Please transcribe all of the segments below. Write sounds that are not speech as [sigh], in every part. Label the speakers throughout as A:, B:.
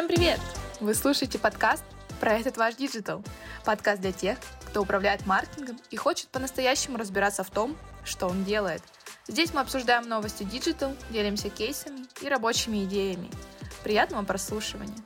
A: Всем привет! Вы слушаете подкаст про этот ваш диджитал. Подкаст для тех, кто управляет маркетингом и хочет по-настоящему разбираться в том, что он делает. Здесь мы обсуждаем новости диджитал, делимся кейсами и рабочими идеями. Приятного прослушивания!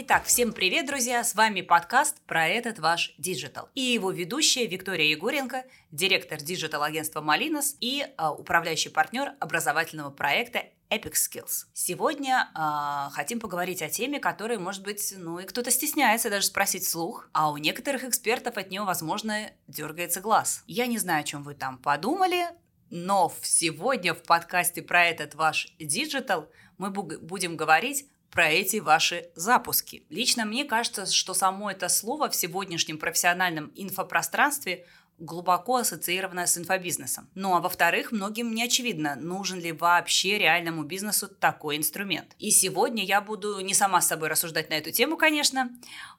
B: Итак, всем привет, друзья! С вами подкаст про этот ваш диджитал. И его ведущая Виктория Егоренко, директор диджитал-агентства Malinos и э, управляющий партнер образовательного проекта Epic Skills. Сегодня э, хотим поговорить о теме, которой, может быть, ну и кто-то стесняется даже спросить вслух, а у некоторых экспертов от нее, возможно, дергается глаз. Я не знаю, о чем вы там подумали, но сегодня в подкасте про этот ваш диджитал мы будем говорить про эти ваши запуски. Лично мне кажется, что само это слово в сегодняшнем профессиональном инфопространстве глубоко ассоциирована с инфобизнесом. Ну а во-вторых, многим не очевидно, нужен ли вообще реальному бизнесу такой инструмент. И сегодня я буду не сама с собой рассуждать на эту тему, конечно.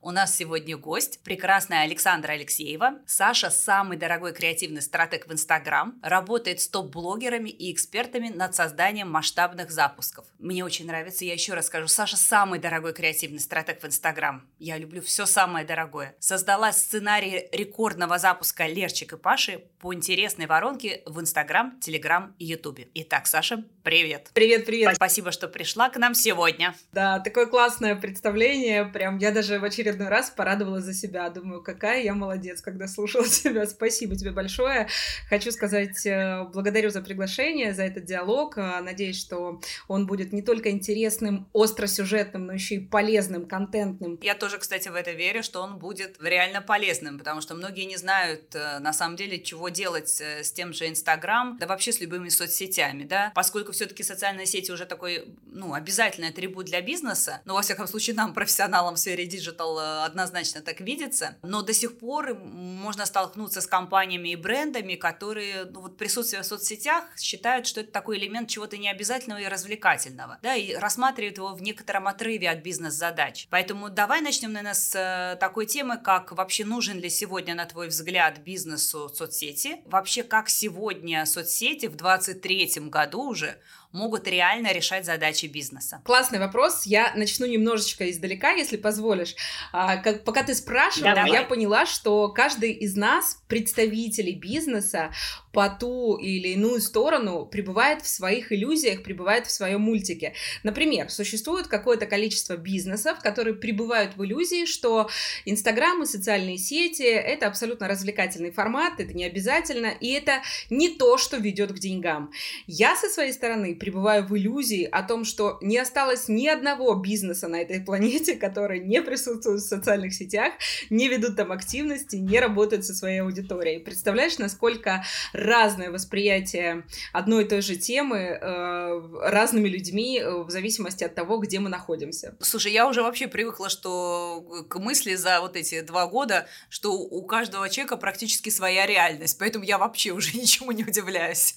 B: У нас сегодня гость, прекрасная Александра Алексеева. Саша – самый дорогой креативный стратег в Инстаграм, работает с топ-блогерами и экспертами над созданием масштабных запусков. Мне очень нравится, я еще раз скажу, Саша – самый дорогой креативный стратег в Инстаграм. Я люблю все самое дорогое. Создала сценарий рекордного запуска Лер Лерчик и Паши по интересной воронке в Инстаграм, Телеграм и Ютубе. Итак, Саша, привет.
C: Привет, привет.
B: Спасибо, что пришла к нам сегодня.
C: Да, такое классное представление. Прям я даже в очередной раз порадовалась за себя. Думаю, какая я молодец, когда слушала [laughs] тебя. Спасибо тебе большое. Хочу сказать, э, благодарю за приглашение, за этот диалог. Э, надеюсь, что он будет не только интересным, остросюжетным, но еще и полезным, контентным.
B: Я тоже, кстати, в это верю, что он будет реально полезным, потому что многие не знают э, на самом деле, чего делать э, с тем же Инстаграм, да вообще с любыми соцсетями, да, поскольку все-таки социальные сети уже такой, ну, обязательный атрибут для бизнеса, ну, во всяком случае, нам, [laughs] профессионалам в сфере диджитал, э, однозначно так видится, но до сих пор можно столкнуться с компаниями и брендами, которые, ну, вот присутствие в соцсетях считают, что это такой элемент чего-то необязательного и развлекательного, да, и рассматривают его в некотором отрыве от бизнес-задач. Поэтому давай начнем, наверное, с э, такой темы, как вообще нужен ли сегодня, на твой взгляд, бизнес бизнесу соцсети. Вообще, как сегодня соцсети в 2023 году уже могут реально решать задачи бизнеса?
C: Классный вопрос. Я начну немножечко издалека, если позволишь. А, как, пока ты спрашивала, Давай. я поняла, что каждый из нас, представителей бизнеса, по ту или иную сторону пребывает в своих иллюзиях, пребывает в своем мультике. Например, существует какое-то количество бизнесов, которые пребывают в иллюзии, что Инстаграм и социальные сети — это абсолютно развлекательный формат, это не обязательно, и это не то, что ведет к деньгам. Я со своей стороны пребываю в иллюзии о том, что не осталось ни одного бизнеса на этой планете, который не присутствует в социальных сетях, не ведут там активности, не работают со своей аудиторией. Представляешь, насколько разное восприятие одной и той же темы э, разными людьми э, в зависимости от того, где мы находимся.
B: Слушай, я уже вообще привыкла, что к мысли за вот эти два года, что у каждого человека практически своя реальность, поэтому я вообще уже [laughs] ничему не удивляюсь.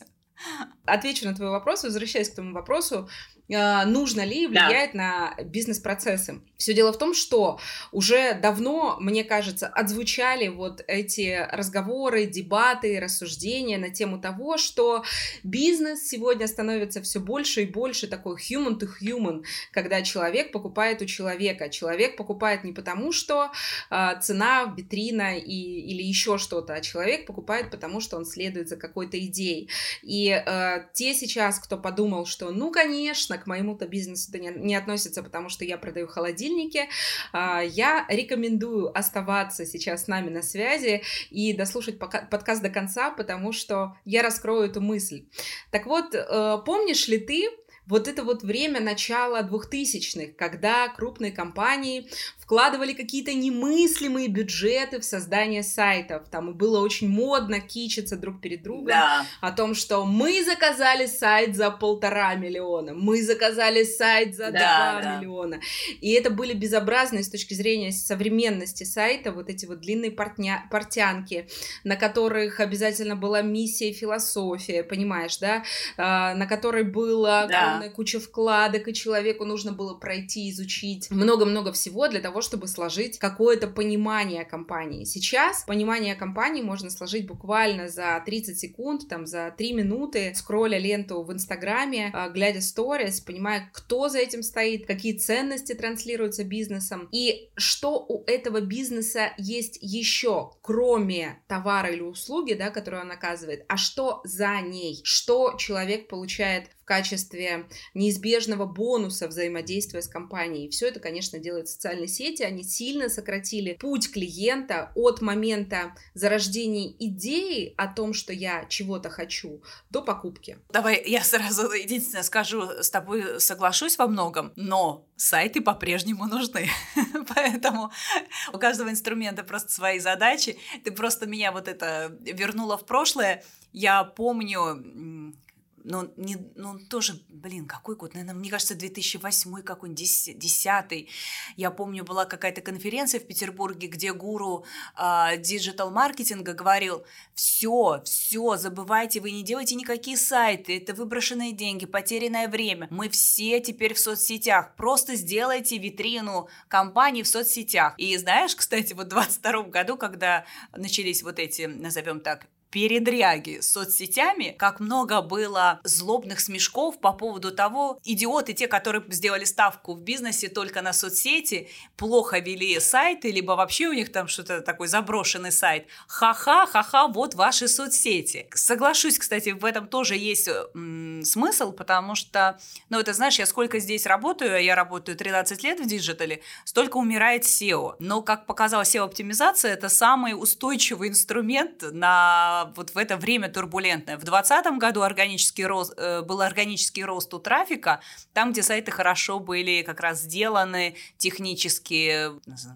C: Отвечу на твой вопрос, возвращаясь к тому вопросу, нужно ли влиять да. на бизнес-процессы. Все дело в том, что уже давно, мне кажется, отзвучали вот эти разговоры, дебаты, рассуждения на тему того, что бизнес сегодня становится все больше и больше такой human to human, когда человек покупает у человека. Человек покупает не потому, что э, цена, витрина и, или еще что-то, а человек покупает потому, что он следует за какой-то идеей. И э, те сейчас, кто подумал, что ну, конечно, к моему-то бизнесу это не, не относится, потому что я продаю холодильники. А, я рекомендую оставаться сейчас с нами на связи и дослушать подкаст до конца, потому что я раскрою эту мысль. Так вот, э, помнишь ли ты, вот это вот время начала двухтысячных, когда крупные компании вкладывали какие-то немыслимые бюджеты в создание сайтов. Там было очень модно кичиться друг перед другом да. о том, что мы заказали сайт за полтора миллиона, мы заказали сайт за два да. миллиона. И это были безобразные с точки зрения современности сайта вот эти вот длинные портня, портянки, на которых обязательно была миссия и философия, понимаешь, да, а, на которой огромная да. куча вкладок, и человеку нужно было пройти, изучить много-много всего для того, чтобы сложить какое-то понимание компании. Сейчас понимание компании можно сложить буквально за 30 секунд, там, за 3 минуты, скролля ленту в Инстаграме, а, глядя сторис, понимая, кто за этим стоит, какие ценности транслируются бизнесом, и что у этого бизнеса есть еще, кроме товара или услуги, да, которую он оказывает, а что за ней, что человек получает в качестве неизбежного бонуса взаимодействия с компанией. Все это, конечно, делают социальные сети. Они сильно сократили путь клиента от момента зарождения идеи о том, что я чего-то хочу, до покупки.
B: Давай я сразу единственное скажу, с тобой соглашусь во многом, но сайты по-прежнему нужны. [laughs] Поэтому у каждого инструмента просто свои задачи. Ты просто меня вот это вернула в прошлое. Я помню, но не, ну, тоже, блин, какой год? Наверное, мне кажется, 2008 какой-нибудь, 10 Я помню, была какая-то конференция в Петербурге, где гуру диджитал-маркетинга говорил, все, все, забывайте, вы не делайте никакие сайты, это выброшенные деньги, потерянное время. Мы все теперь в соцсетях, просто сделайте витрину компании в соцсетях. И знаешь, кстати, вот в 22 году, когда начались вот эти, назовем так, передряги с соцсетями, как много было злобных смешков по поводу того, идиоты, те, которые сделали ставку в бизнесе только на соцсети, плохо вели сайты, либо вообще у них там что-то такой заброшенный сайт. Ха-ха, ха-ха, вот ваши соцсети. Соглашусь, кстати, в этом тоже есть м- смысл, потому что, ну, это знаешь, я сколько здесь работаю, я работаю 13 лет в диджитале, столько умирает SEO. Но, как показала SEO-оптимизация, это самый устойчивый инструмент на вот в это время турбулентное. В 2020 году органический рост, э, был органический рост у трафика, там, где сайты хорошо были как раз сделаны, технически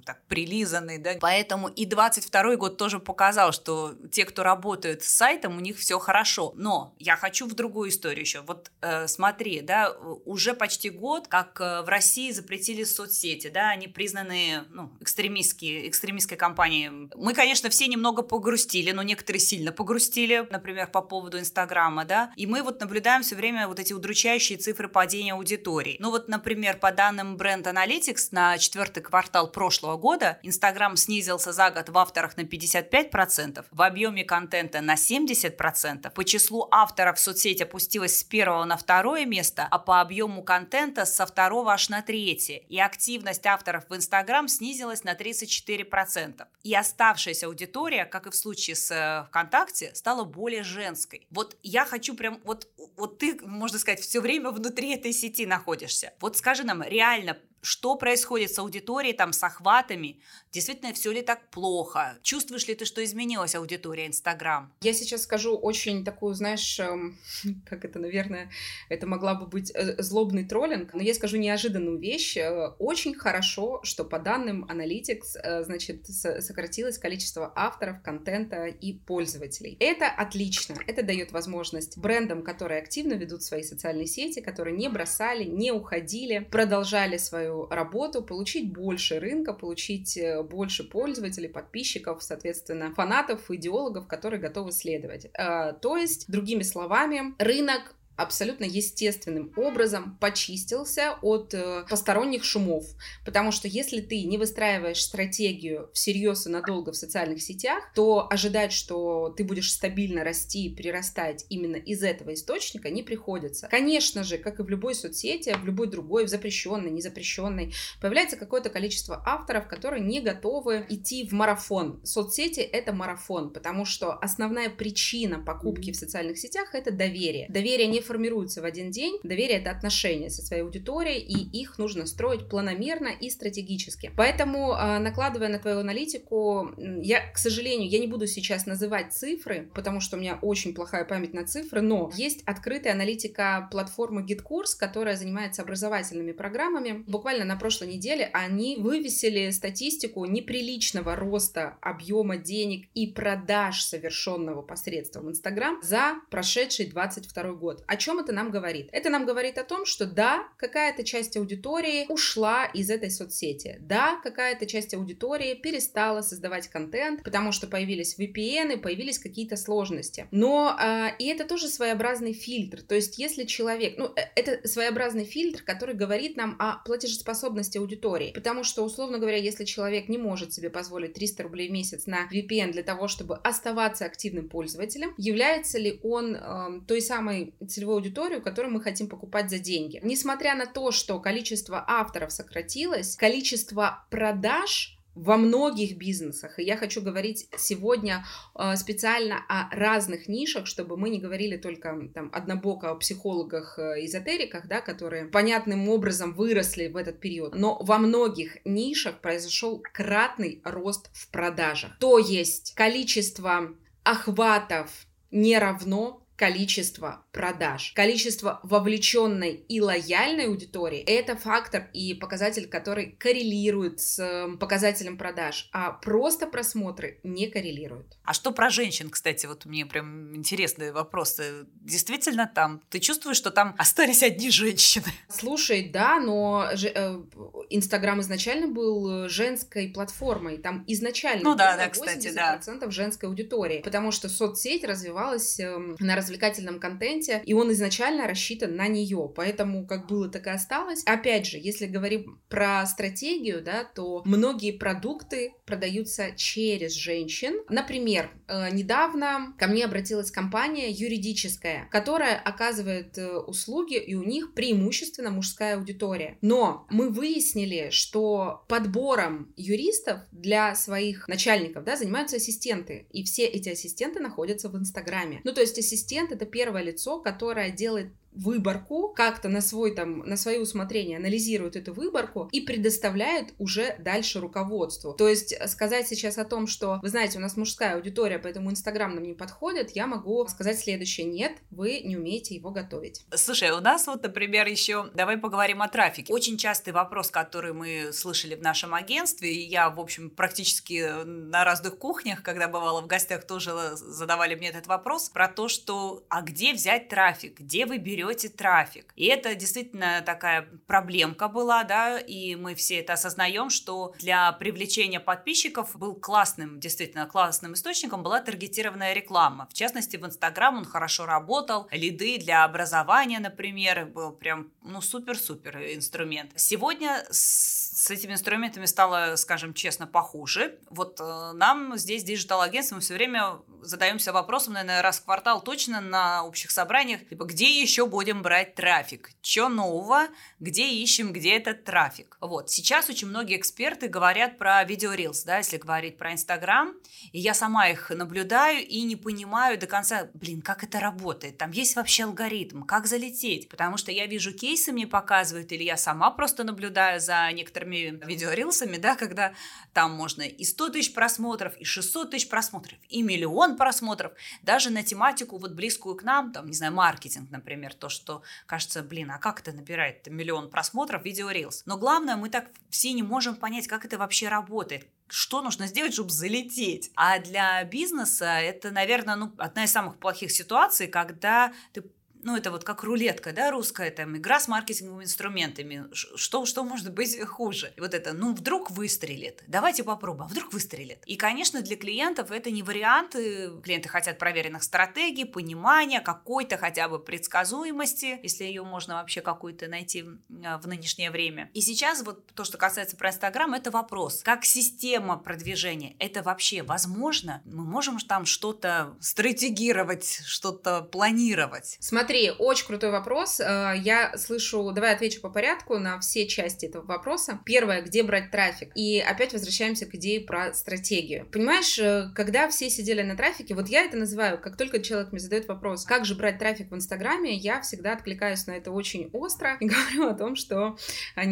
B: так, прилизаны, да. Поэтому и 22 год тоже показал, что те, кто работают с сайтом, у них все хорошо. Но я хочу в другую историю еще. Вот э, смотри, да, уже почти год, как э, в России запретили соцсети, да, они признаны ну, экстремистские, экстремистской компанией. Мы, конечно, все немного погрустили, но некоторые сильно погрустили, например, по поводу Инстаграма, да, и мы вот наблюдаем все время вот эти удручающие цифры падения аудитории. Ну вот, например, по данным Brand Analytics на четвертый квартал прошлого года Инстаграм снизился за год в авторах на 55%, в объеме контента на 70%, по числу авторов соцсеть опустилась с первого на второе место, а по объему контента со второго аж на третье. И активность авторов в Инстаграм снизилась на 34%. И оставшаяся аудитория, как и в случае с э, ВКонтакте, ВКонтакте стала более женской. Вот я хочу прям, вот, вот ты, можно сказать, все время внутри этой сети находишься. Вот скажи нам, реально, что происходит с аудиторией, там, с охватами, действительно, все ли так плохо, чувствуешь ли ты, что изменилась аудитория Инстаграм?
C: Я сейчас скажу очень такую, знаешь, эм, [laughs] как это, наверное, это могла бы быть э, злобный троллинг, но я скажу неожиданную вещь. Э, очень хорошо, что по данным Analytics, э, значит, сократилось количество авторов, контента и пользователей. Это отлично, это дает возможность брендам, которые активно ведут свои социальные сети, которые не бросали, не уходили, продолжали свою работу, получить больше рынка, получить э, больше пользователей, подписчиков, соответственно, фанатов, идеологов, которые готовы следовать. Э, то есть, другими словами, рынок абсолютно естественным образом почистился от э, посторонних шумов. Потому что если ты не выстраиваешь стратегию всерьез и надолго в социальных сетях, то ожидать, что ты будешь стабильно расти и прирастать именно из этого источника не приходится. Конечно же, как и в любой соцсети, в любой другой, в запрещенной, незапрещенной, появляется какое-то количество авторов, которые не готовы идти в марафон. Соцсети — это марафон, потому что основная причина покупки в социальных сетях — это доверие. Доверие не формируются в один день. Доверие — это отношения со своей аудиторией, и их нужно строить планомерно и стратегически. Поэтому, а, накладывая на твою аналитику, я, к сожалению, я не буду сейчас называть цифры, потому что у меня очень плохая память на цифры, но есть открытая аналитика платформы GitKurs, которая занимается образовательными программами. Буквально на прошлой неделе они вывесили статистику неприличного роста объема денег и продаж, совершенного посредством Инстаграм, за прошедший 22 год. О чем это нам говорит? Это нам говорит о том, что да, какая-то часть аудитории ушла из этой соцсети. Да, какая-то часть аудитории перестала создавать контент, потому что появились VPN, появились какие-то сложности. Но э, и это тоже своеобразный фильтр. То есть, если человек, ну, э, это своеобразный фильтр, который говорит нам о платежеспособности аудитории. Потому что, условно говоря, если человек не может себе позволить 300 рублей в месяц на VPN для того, чтобы оставаться активным пользователем, является ли он э, той самой целевой аудиторией, которую мы хотим покупать за деньги. Несмотря на то, что количество авторов сократилось, количество продаж во многих бизнесах. И я хочу говорить сегодня э, специально о разных нишах, чтобы мы не говорили только там однобоко о психологах, э, эзотериках, да, которые понятным образом выросли в этот период. Но во многих нишах произошел кратный рост в продажах. То есть количество охватов не равно количество продаж. Количество вовлеченной и лояльной аудитории – это фактор и показатель, который коррелирует с показателем продаж, а просто просмотры не коррелируют.
B: А что про женщин, кстати, вот мне прям интересные вопросы. Действительно там, ты чувствуешь, что там остались одни женщины?
C: Слушай, да, но э, Инстаграм изначально был женской платформой, там изначально
B: ну, да, да, кстати, да.
C: женской аудитории, потому что соцсеть развивалась эм, на развлекательном контенте, и он изначально рассчитан на нее, поэтому как было, так и осталось. Опять же, если говорим про стратегию, да, то многие продукты продаются через женщин. Например, э, недавно ко мне обратилась компания юридическая, которая оказывает э, услуги, и у них преимущественно мужская аудитория. Но мы выяснили, что подбором юристов для своих начальников да, занимаются ассистенты, и все эти ассистенты находятся в Инстаграме. Ну, то есть ассистент ассистент это первое лицо, которое делает выборку, как-то на свой там, на свое усмотрение анализирует эту выборку и предоставляет уже дальше руководству. То есть э, сказать сейчас о том, что, вы знаете, у нас мужская аудитория, поэтому Инстаграм нам не подходит, я могу сказать следующее. Нет, вы не умеете его готовить.
B: Слушай, у нас вот, например, еще, давай поговорим о трафике. Очень частый вопрос, который мы слышали в нашем агентстве, и я, в общем, практически на разных кухнях, когда бывала в гостях, тоже задавали мне этот вопрос про то, что, а где взять трафик, где вы берете берете трафик. И это действительно такая проблемка была, да, и мы все это осознаем, что для привлечения подписчиков был классным, действительно классным источником была таргетированная реклама. В частности, в Инстаграм он хорошо работал, лиды для образования, например, был прям, ну, супер-супер инструмент. Сегодня с этими инструментами стало, скажем честно, похуже. Вот э, нам здесь, диджитал-агентство, мы все время задаемся вопросом, наверное, раз в квартал точно на общих собраниях, типа, где еще будем брать трафик? Что нового? Где ищем, где этот трафик? Вот, сейчас очень многие эксперты говорят про видео Reels, да, если говорить про Инстаграм, и я сама их наблюдаю и не понимаю до конца, блин, как это работает, там есть вообще алгоритм, как залететь, потому что я вижу кейсы, мне показывают, или я сама просто наблюдаю за некоторыми видеорилсами, да, когда там можно и 100 тысяч просмотров, и 600 тысяч просмотров, и миллион просмотров, даже на тематику вот близкую к нам, там, не знаю, маркетинг, например, то, что кажется, блин, а как это набирает миллион просмотров видео Reels? Но главное, мы так все не можем понять, как это вообще работает, что нужно сделать, чтобы залететь. А для бизнеса это, наверное, ну, одна из самых плохих ситуаций, когда ты ну, это вот как рулетка, да, русская, там, игра с маркетинговыми инструментами. Что, что может быть [laughs] хуже? И вот это, ну, вдруг выстрелит. Давайте попробуем, а вдруг выстрелит. И, конечно, для клиентов это не варианты. Клиенты хотят проверенных стратегий, понимания, какой-то хотя бы предсказуемости, если ее можно вообще какую-то найти а, в нынешнее время. И сейчас вот то, что касается про Инстаграм, это вопрос. Как система продвижения, это вообще возможно? Мы можем там что-то стратегировать, что-то планировать?
C: Смотри, Смотри, очень крутой вопрос. Э, я слышу, давай отвечу по порядку на все части этого вопроса. Первое, где брать трафик? И опять возвращаемся к идее про стратегию. Понимаешь, э, когда все сидели на трафике, вот я это называю, как только человек мне задает вопрос, как же брать трафик в Инстаграме, я всегда откликаюсь на это очень остро и [laughs] говорю о том, что э,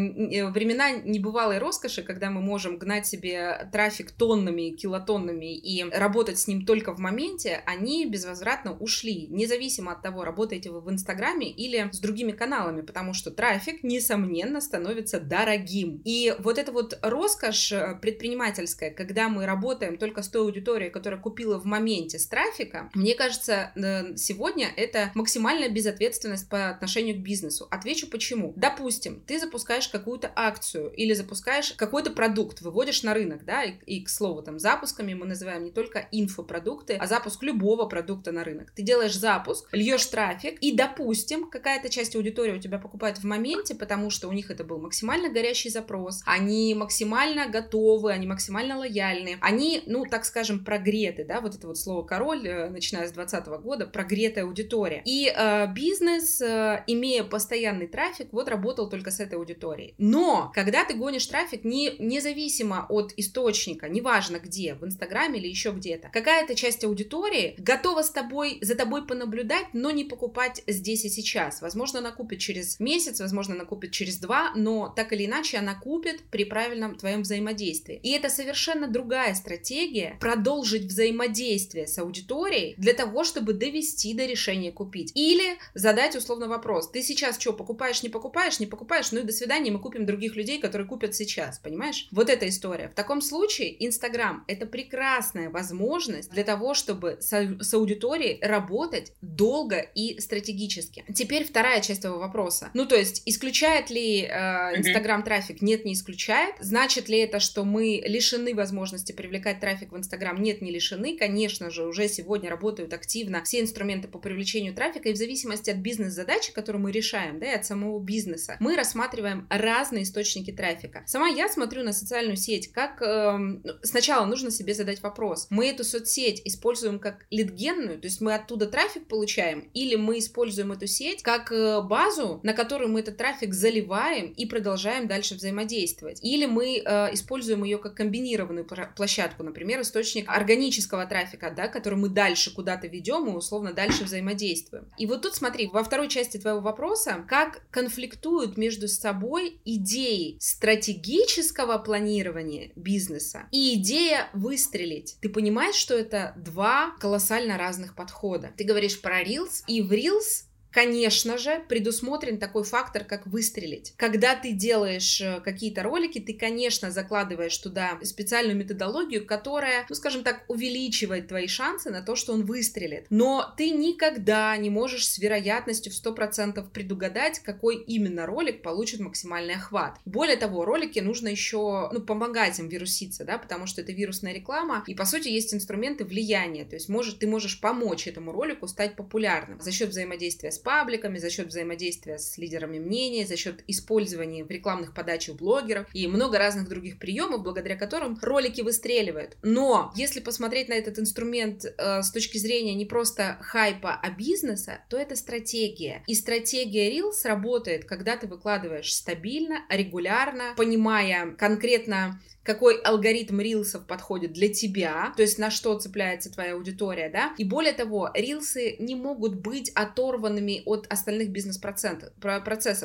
C: времена небывалой роскоши, когда мы можем гнать себе трафик тоннами, килотоннами и работать с ним только в моменте, они безвозвратно ушли, независимо от того, работаете его в Инстаграме или с другими каналами, потому что трафик, несомненно, становится дорогим. И вот эта вот роскошь э, предпринимательская, когда мы работаем только с той аудиторией, которая купила в моменте с трафика, мне кажется, э, сегодня это максимальная безответственность по отношению к бизнесу. Отвечу почему. Допустим, ты запускаешь какую-то акцию или запускаешь какой-то продукт, выводишь на рынок, да, и, и к слову, там, запусками мы называем не только инфопродукты, а запуск любого продукта на рынок. Ты делаешь запуск, льешь трафик, и, допустим, какая-то часть аудитории у тебя покупает в моменте, потому что у них это был максимально горящий запрос, они максимально готовы, они максимально лояльны, они, ну, так скажем, прогреты, да, вот это вот слово король, э, начиная с 2020 года, прогретая аудитория. И э, бизнес, э, имея постоянный трафик, вот работал только с этой аудиторией. Но, когда ты гонишь трафик, не, независимо от источника, неважно где, в Инстаграме или еще где-то, какая-то часть аудитории готова с тобой, за тобой понаблюдать, но не покупать здесь и сейчас. Возможно, она купит через месяц, возможно, она купит через два, но так или иначе она купит при правильном твоем взаимодействии. И это совершенно другая стратегия продолжить взаимодействие с аудиторией для того, чтобы довести до решения купить. Или задать условно вопрос. Ты сейчас что, покупаешь, не покупаешь, не покупаешь, ну и до свидания, мы купим других людей, которые купят сейчас, понимаешь? Вот эта история. В таком случае Инстаграм — это прекрасная возможность для того, чтобы с аудиторией работать долго и стратегически. Теперь вторая часть этого вопроса. Ну, то есть, исключает ли Инстаграм э, трафик? Нет, не исключает. Значит ли это, что мы лишены возможности привлекать трафик в Инстаграм? Нет, не лишены. Конечно же, уже сегодня работают активно все инструменты по привлечению трафика, и в зависимости от бизнес-задачи, которую мы решаем, да, и от самого бизнеса, мы рассматриваем разные источники трафика. Сама я смотрю на социальную сеть, как э, сначала нужно себе задать вопрос. Мы эту соцсеть используем как лидгенную, то есть мы оттуда трафик получаем, или мы используем эту сеть как э, базу, на которую мы этот трафик заливаем и продолжаем дальше взаимодействовать. Или мы э, используем ее как комбинированную площадку, например, источник органического трафика, да, который мы дальше куда-то ведем и условно дальше взаимодействуем. И вот тут смотри, во второй части твоего вопроса, как конфликтуют между собой идеи стратегического планирования бизнеса и идея выстрелить. Ты понимаешь, что это два колоссально разных подхода. Ты говоришь про Reels, и в Reels feels Конечно же, предусмотрен такой фактор, как выстрелить. Когда ты делаешь э, какие-то ролики, ты, конечно, закладываешь туда специальную методологию, которая, ну, скажем так, увеличивает твои шансы на то, что он выстрелит. Но ты никогда не можешь с вероятностью в 100% предугадать, какой именно ролик получит максимальный охват. Более того, ролики нужно еще, ну, помогать им вируситься, да, потому что это вирусная реклама, и, по сути, есть инструменты влияния, то есть может, ты можешь помочь этому ролику стать популярным за счет взаимодействия с пабликами, за счет взаимодействия с лидерами мнений, за счет использования в рекламных подачах блогеров и много разных других приемов, благодаря которым ролики выстреливают. Но если посмотреть на этот инструмент э, с точки зрения не просто хайпа, а бизнеса, то это стратегия. И стратегия Reels работает, когда ты выкладываешь стабильно, регулярно, понимая конкретно какой алгоритм рилсов подходит для тебя, то есть на что цепляется твоя аудитория, да, и более того, рилсы не могут быть оторванными от остальных бизнес-процессов,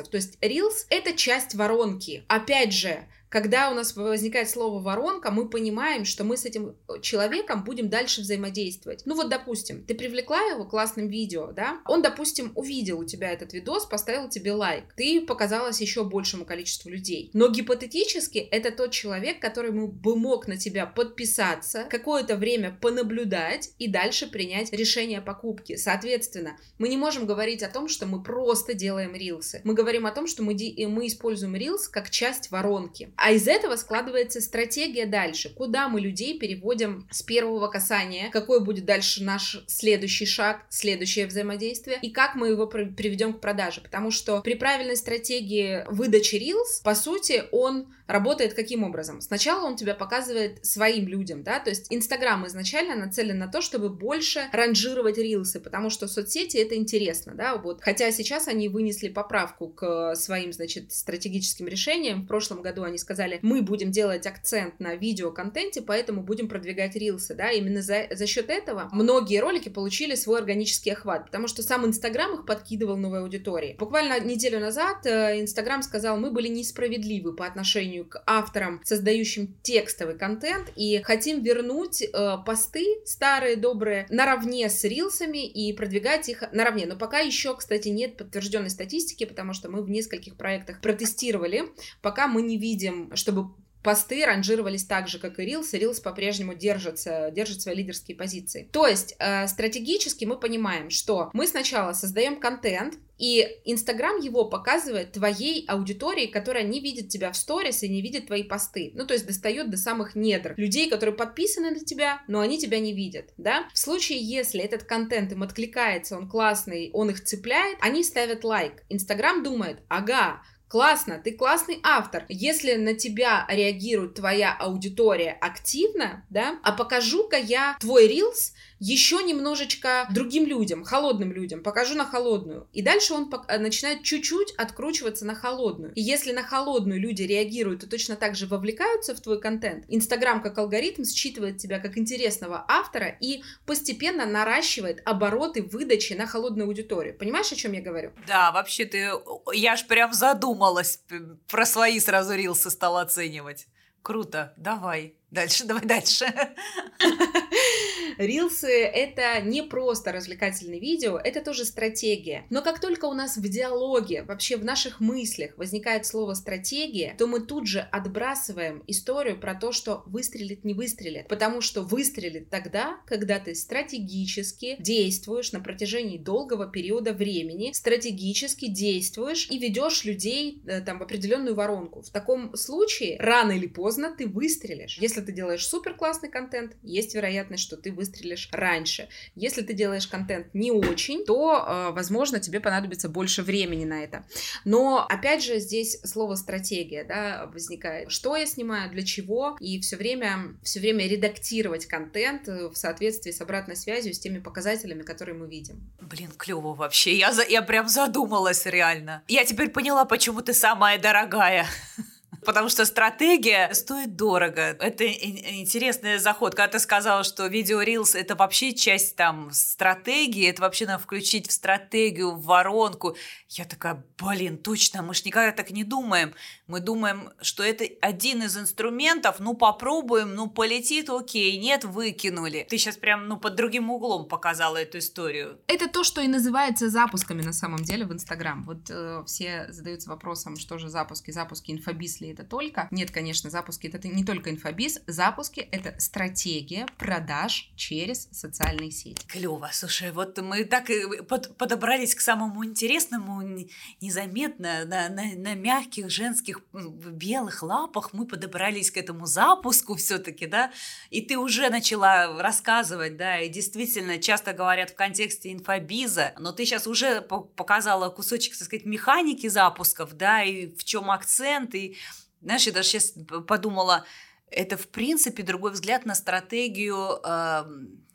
C: то есть рилс — это часть воронки, опять же, когда у нас возникает слово воронка, мы понимаем, что мы с этим э, человеком будем дальше взаимодействовать. Ну вот, допустим, ты привлекла его классным видео, да? Он, допустим, увидел у тебя этот видос, поставил тебе лайк. Ты показалась еще большему количеству людей. Но гипотетически это тот человек, который бы мог на тебя подписаться, какое-то время понаблюдать и дальше принять решение о покупке. Соответственно, мы не можем говорить о том, что мы просто делаем рилсы. Мы говорим о том, что мы, мы используем рилс как часть воронки. А из этого складывается стратегия дальше, куда мы людей переводим с первого касания, какой будет дальше наш следующий шаг, следующее взаимодействие, и как мы его приведем к продаже. Потому что при правильной стратегии выдачи Reels, по сути, он работает каким образом? Сначала он тебя показывает своим людям, да, то есть Инстаграм изначально нацелен на то, чтобы больше ранжировать рилсы, потому что соцсети это интересно, да, вот, хотя сейчас они вынесли поправку к своим, значит, стратегическим решениям, в прошлом году они сказали, мы будем делать акцент на видеоконтенте, поэтому будем продвигать рилсы, да, именно за, за счет этого многие ролики получили свой органический охват, потому что сам Инстаграм их подкидывал новой аудитории. Буквально неделю назад э, Инстаграм сказал, мы были несправедливы по отношению к авторам, создающим текстовый контент, и хотим вернуть э, посты старые, добрые, наравне с рилсами и продвигать их наравне. Но пока еще, кстати, нет подтвержденной статистики, потому что мы в нескольких проектах протестировали, пока мы не видим, чтобы посты ранжировались так же, как и Reels, и Reels по-прежнему держится, держит свои лидерские позиции. То есть э, стратегически мы понимаем, что мы сначала создаем контент, и Инстаграм его показывает твоей аудитории, которая не видит тебя в сторис и не видит твои посты. Ну, то есть достает до самых недр. Людей, которые подписаны на тебя, но они тебя не видят, да? В случае, если этот контент им откликается, он классный, он их цепляет, они ставят лайк. Инстаграм думает, ага, Классно, ты классный автор. Если на тебя реагирует твоя аудитория активно, да, а покажу-ка я твой рилс еще немножечко другим людям, холодным людям, покажу на холодную. И дальше он начинает чуть-чуть откручиваться на холодную. И если на холодную люди реагируют и точно так же вовлекаются в твой контент, Инстаграм как алгоритм считывает тебя как интересного автора и постепенно наращивает обороты выдачи на холодную аудиторию. Понимаешь, о чем я говорю?
B: Да, вообще ты... Я аж прям задумалась, про свои сразу рилсы стала оценивать. Круто, давай. Дальше, давай дальше.
C: Рилсы — это не просто развлекательное видео, это тоже стратегия. Но как только у нас в диалоге, вообще в наших мыслях возникает слово «стратегия», то мы тут же отбрасываем историю про то, что выстрелит, не выстрелит. Потому что выстрелит тогда, когда ты стратегически действуешь на протяжении долгого периода времени, стратегически действуешь и ведешь людей э, там в определенную воронку. В таком случае рано или поздно ты выстрелишь. Если ты делаешь супер классный контент, есть вероятность, что ты выстрелишь раньше. Если ты делаешь контент не очень, то, э, возможно, тебе понадобится больше времени на это. Но, опять же, здесь слово стратегия, да, возникает. Что я снимаю, для чего, и все время, все время редактировать контент э, в соответствии с обратной связью, с теми показателями, которые мы видим.
B: Блин, клево вообще. Я, за, я прям задумалась реально. Я теперь поняла, почему ты самая дорогая. Потому что стратегия стоит дорого. Это интересный заход. Когда ты сказала, что видео Reels это вообще часть там стратегии, это вообще надо включить в стратегию, в воронку. Я такая, блин, точно, мы же никогда так не думаем. Мы думаем, что это один из инструментов, ну попробуем, ну полетит, окей, нет, выкинули. Ты сейчас прям, ну под другим углом показала эту историю.
C: Это то, что и называется запусками на самом деле в Инстаграм. Вот э, все задаются вопросом, что же запуски, запуски инфобиз ли это только? Нет, конечно, запуски это не только инфобиз, запуски это стратегия продаж через социальные сети.
B: Клево, слушай, вот мы так и под, подобрались к самому интересному незаметно, на, на, на мягких женских белых лапах мы подобрались к этому запуску все-таки, да, и ты уже начала рассказывать, да, и действительно часто говорят в контексте инфобиза, но ты сейчас уже показала кусочек, так сказать, механики запусков, да, и в чем акцент, и знаешь, я даже сейчас подумала, это, в принципе, другой взгляд на стратегию э,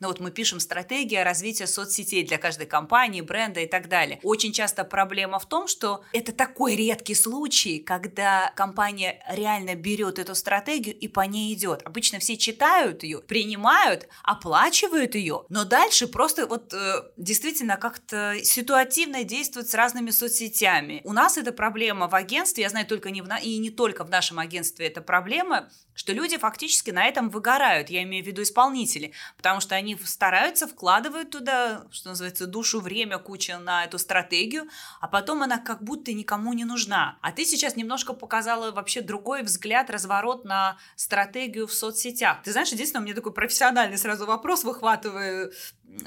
B: ну вот мы пишем стратегия развития соцсетей для каждой компании, бренда и так далее. Очень часто проблема в том, что это такой редкий случай, когда компания реально берет эту стратегию и по ней идет. Обычно все читают ее, принимают, оплачивают ее, но дальше просто вот э, действительно как-то ситуативно действуют с разными соцсетями. У нас эта проблема в агентстве, я знаю только не в на... и не только в нашем агентстве эта проблема, что люди фактически на этом выгорают, я имею в виду исполнители, потому что они стараются, вкладывают туда, что называется, душу, время, куча на эту стратегию, а потом она как будто никому не нужна. А ты сейчас немножко показала вообще другой взгляд, разворот на стратегию в соцсетях. Ты знаешь, единственное, у меня такой профессиональный сразу вопрос выхватываю.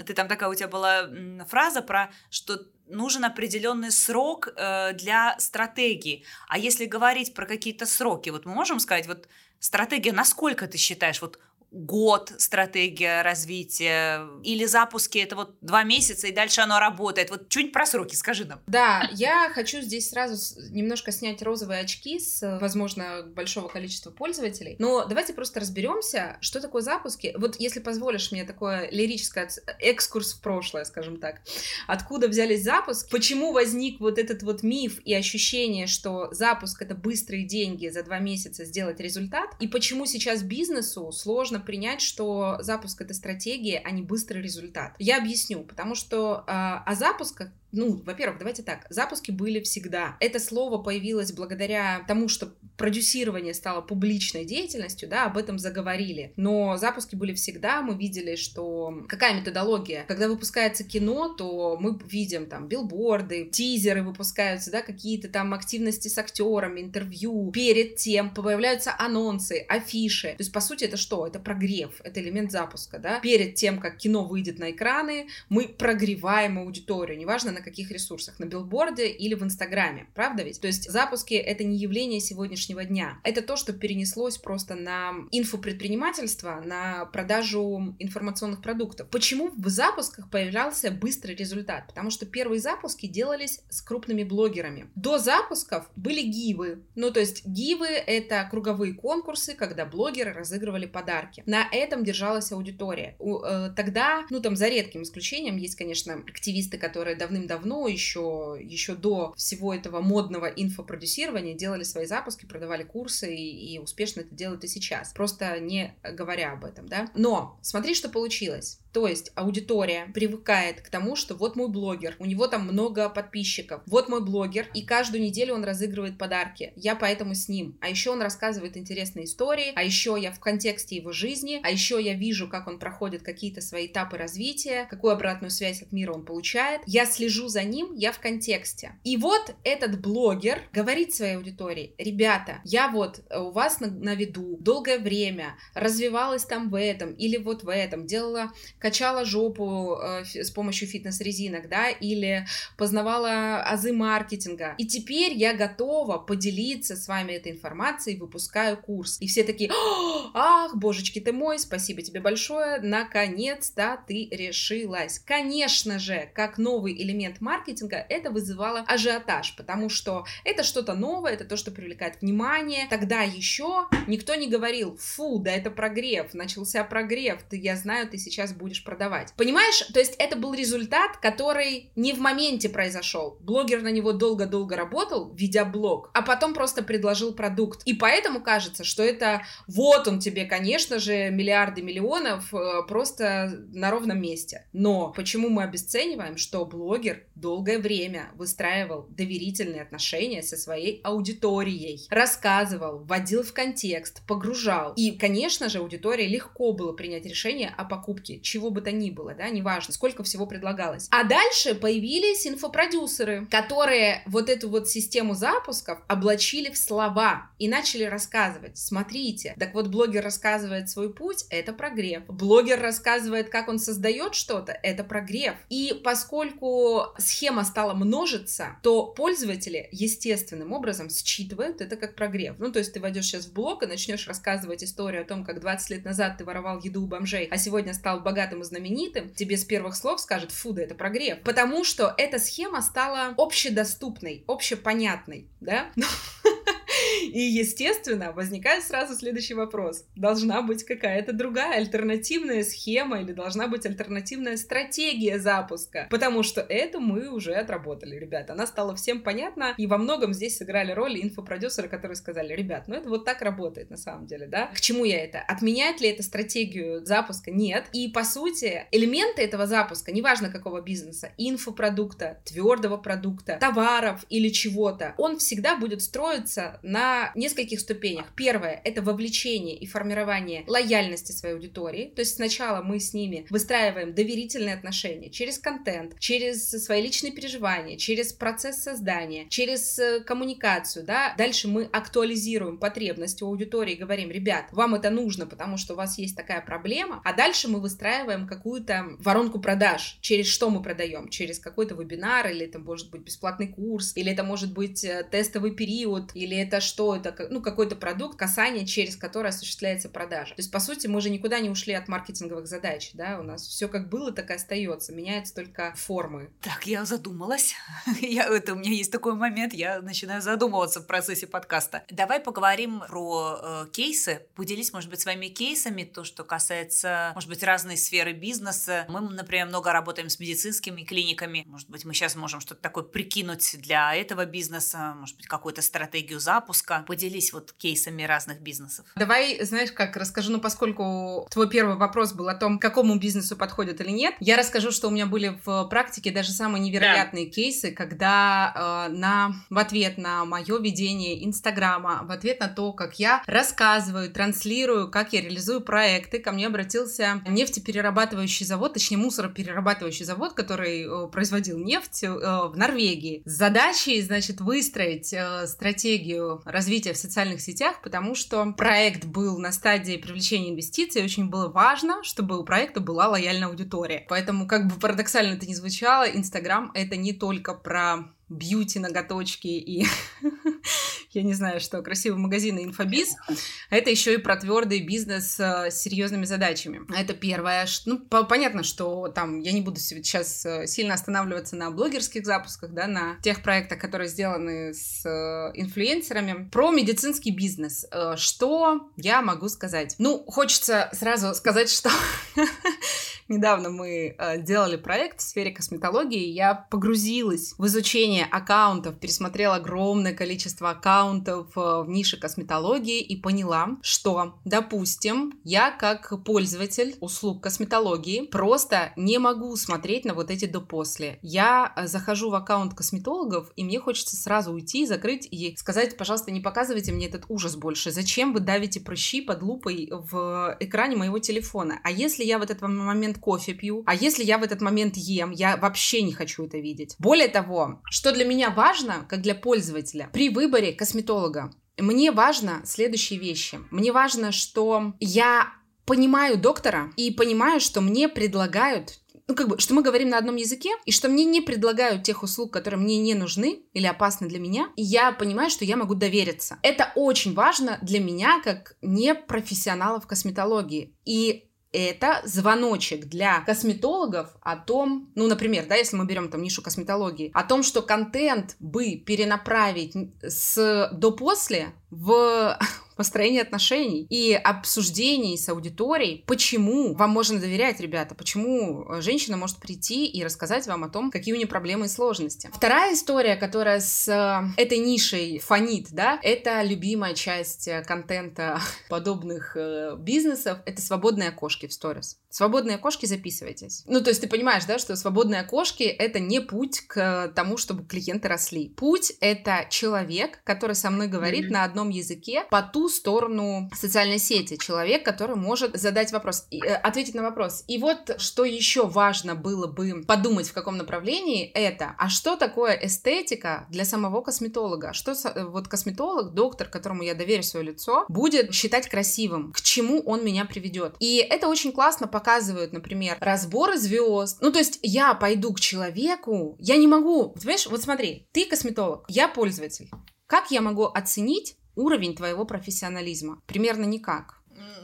B: Ты там такая у тебя была фраза про, что нужен определенный срок э, для стратегии. А если говорить про какие-то сроки, вот мы можем сказать, вот стратегия, насколько ты считаешь, вот год стратегия развития, или запуски это вот два месяца, и дальше оно работает. Вот чуть про сроки скажи нам.
C: Да, я хочу здесь сразу немножко снять розовые очки с, возможно, большого количества пользователей. Но давайте просто разберемся, что такое запуски. Вот если позволишь мне такое лирическое экскурс в прошлое, скажем так. Откуда взялись запуски? Почему возник вот этот вот миф и ощущение, что запуск — это быстрые деньги за два месяца сделать результат? И почему сейчас бизнесу сложно принять, что запуск — это стратегия, а не быстрый результат? Я объясню. Потому что э, о запусках ну, во-первых, давайте так, запуски были всегда. Это слово появилось благодаря тому, что продюсирование стало публичной деятельностью, да, об этом заговорили. Но запуски были всегда, мы видели, что какая методология. Когда выпускается кино, то мы видим там билборды, тизеры выпускаются, да, какие-то там активности с актерами, интервью. Перед тем появляются анонсы, афиши. То есть, по сути, это что? Это прогрев, это элемент запуска, да. Перед тем, как кино выйдет на экраны, мы прогреваем аудиторию, неважно, на каких ресурсах, на билборде или в Инстаграме, правда ведь? То есть запуски — это не явление сегодняшнего дня, это то, что перенеслось просто на инфопредпринимательство, на продажу информационных продуктов. Почему в запусках появлялся быстрый результат? Потому что первые запуски делались с крупными блогерами. До запусков были гивы, ну то есть гивы — это круговые конкурсы, когда блогеры разыгрывали подарки. На этом держалась аудитория. Э, тогда, ну там за редким исключением, есть, конечно, активисты, которые давным давно, еще, еще до всего этого модного инфопродюсирования, делали свои запуски, продавали курсы и, и успешно это делают и сейчас, просто не говоря об этом, да. Но смотри, что получилось. То есть аудитория привыкает к тому, что вот мой блогер, у него там много подписчиков, вот мой блогер, и каждую неделю он разыгрывает подарки. Я поэтому с ним. А еще он рассказывает интересные истории, а еще я в контексте его жизни, а еще я вижу, как он проходит какие-то свои этапы развития, какую обратную связь от мира он получает. Я слежу за ним, я в контексте. И вот этот блогер говорит своей аудитории, ребята, я вот э, у вас на, на виду долгое время развивалась там в этом или вот в этом, делала качала жопу э, с помощью фитнес-резинок, да, или познавала азы маркетинга. И теперь я готова поделиться с вами этой информацией, выпускаю курс. И все такие, ах, божечки ты мой, спасибо тебе большое, наконец-то ты решилась. Конечно же, как новый элемент маркетинга, это вызывало ажиотаж, потому что это что-то новое, это то, что привлекает внимание. Тогда еще никто не говорил, фу, да это прогрев, начался прогрев, ты, я знаю, ты сейчас будешь будешь продавать. Понимаешь? То есть это был результат, который не в моменте произошел. Блогер на него долго-долго работал, ведя блог, а потом просто предложил продукт. И поэтому кажется, что это вот он тебе, конечно же, миллиарды миллионов э, просто на ровном месте. Но почему мы обесцениваем, что блогер долгое время выстраивал доверительные отношения со своей аудиторией, рассказывал, вводил в контекст, погружал. И, конечно же, аудитории легко было принять решение о покупке чего чего бы то ни было, да, неважно, сколько всего предлагалось. А дальше появились инфопродюсеры, которые вот эту вот систему запусков облачили в слова и начали рассказывать. Смотрите, так вот блогер рассказывает свой путь, это прогрев. Блогер рассказывает, как он создает что-то, это прогрев. И поскольку схема стала множиться, то пользователи естественным образом считывают это как прогрев. Ну, то есть ты войдешь сейчас в блог и начнешь рассказывать историю о том, как 20 лет назад ты воровал еду у бомжей, а сегодня стал богатым богатым и знаменитым, тебе с первых слов скажет, фу, да это прогрев. Потому что эта схема стала общедоступной, общепонятной, да? [laughs] И, естественно, возникает сразу следующий вопрос. Должна быть какая-то другая альтернативная схема или должна быть альтернативная стратегия запуска. Потому что это мы уже отработали, ребята. Она стала всем понятна, и во многом здесь сыграли роль инфопродюсеры, которые сказали, ребят, ну это вот так работает на самом деле, да? К чему я это? Отменяет ли это стратегию запуска? Нет. И, по сути, элементы этого запуска, неважно какого бизнеса, инфопродукта, твердого продукта, товаров или чего-то, он всегда будет строиться на нескольких ступенях. Первое — это вовлечение и формирование лояльности своей аудитории. То есть сначала мы с ними выстраиваем доверительные отношения через контент, через свои личные переживания, через процесс создания, через э, коммуникацию, да. Дальше мы актуализируем потребности у аудитории говорим, ребят, вам это нужно, потому что у вас есть такая проблема, а дальше мы выстраиваем какую-то воронку продаж. Через что мы продаем? Через какой-то вебинар, или это может быть бесплатный курс, или это может быть э, тестовый период, или это что это, ну, какой-то продукт, касание, через который осуществляется продажа. То есть, по сути, мы же никуда не ушли от маркетинговых задач, да, у нас все как было, так и остается, меняются только формы.
B: Так, я задумалась. [laughs] я, это, у меня есть такой момент, я начинаю задумываться в процессе подкаста. Давай поговорим про э, кейсы, поделись, может быть, своими кейсами, то, что касается, может быть, разной сферы бизнеса. Мы, например, много работаем с медицинскими клиниками, может быть, мы сейчас можем что-то такое прикинуть для этого бизнеса, может быть, какую-то стратегию запуска. Поделись вот кейсами разных бизнесов.
C: Давай, знаешь, как расскажу, ну, поскольку твой первый вопрос был о том, какому бизнесу подходит или нет, я расскажу, что у меня были в практике даже самые невероятные да. кейсы, когда э, на, в ответ на мое ведение Инстаграма, в ответ на то, как я рассказываю, транслирую, как я реализую проекты, ко мне обратился нефтеперерабатывающий завод, точнее мусороперерабатывающий завод, который э, производил нефть э, в Норвегии. С задачей, значит, выстроить э, стратегию развития в социальных сетях, потому что проект был на стадии привлечения инвестиций, очень было важно, чтобы у проекта была лояльная аудитория. Поэтому, как бы парадоксально это ни звучало, Инстаграм — это не только про бьюти, ноготочки и [laughs] я не знаю, что красивые магазины инфобиз. Это еще и про твердый бизнес э, с серьезными задачами. Это первое. Ну, понятно, что там я не буду сейчас э, сильно останавливаться на блогерских запусках, да, на тех проектах, которые сделаны с э, инфлюенсерами. Про медицинский бизнес. Что я могу сказать? Ну, хочется сразу сказать, что [laughs] недавно мы делали проект в сфере косметологии, я погрузилась в изучение аккаунтов, пересмотрела огромное количество аккаунтов, аккаунтов э, в нише косметологии и поняла, что, допустим, я как пользователь услуг косметологии просто не могу смотреть на вот эти до-после. Я э, захожу в аккаунт косметологов, и мне хочется сразу уйти, закрыть и сказать, пожалуйста, не показывайте мне этот ужас больше. Зачем вы давите прыщи под лупой в экране моего телефона? А если я в этот момент кофе пью? А если я в этот момент ем? Я вообще не хочу это видеть. Более того, что для меня важно, как для пользователя, при выборе косметолога. Мне важно следующие вещи. Мне важно, что я понимаю доктора и понимаю, что мне предлагают ну, как бы, что мы говорим на одном языке, и что мне не предлагают тех услуг, которые мне не нужны или опасны для меня, и я понимаю, что я могу довериться. Это очень важно для меня, как не профессионала в косметологии. И это звоночек для косметологов о том, ну, например, да, если мы берем там нишу косметологии, о том, что контент бы перенаправить с до-после в [laughs] построении отношений и обсуждений с аудиторией, почему вам можно доверять, ребята, почему э, женщина может прийти и рассказать вам о том, какие у нее проблемы и сложности. Вторая история, которая с э, этой нишей фонит, да, это любимая часть э, контента [laughs] подобных бизнесов, это свободные окошки в сторис. Свободные окошки записывайтесь. Ну, то есть ты понимаешь, да, что свободные окошки — это не путь к тому, чтобы клиенты росли. Путь — это человек, который со мной говорит mm-hmm. на одном языке по ту сторону социальной сети. Человек, который может задать вопрос, э, ответить на вопрос. И вот что еще важно было бы подумать, в каком направлении это, а что такое эстетика для самого косметолога? Что э, вот косметолог, доктор, которому я доверю свое лицо, будет считать красивым? К чему он меня приведет? И это очень классно показывают, например, разборы звезд. Ну, то есть я пойду к человеку, я не могу, понимаешь, вот смотри, ты косметолог, я пользователь. Как я могу оценить уровень твоего профессионализма? Примерно никак.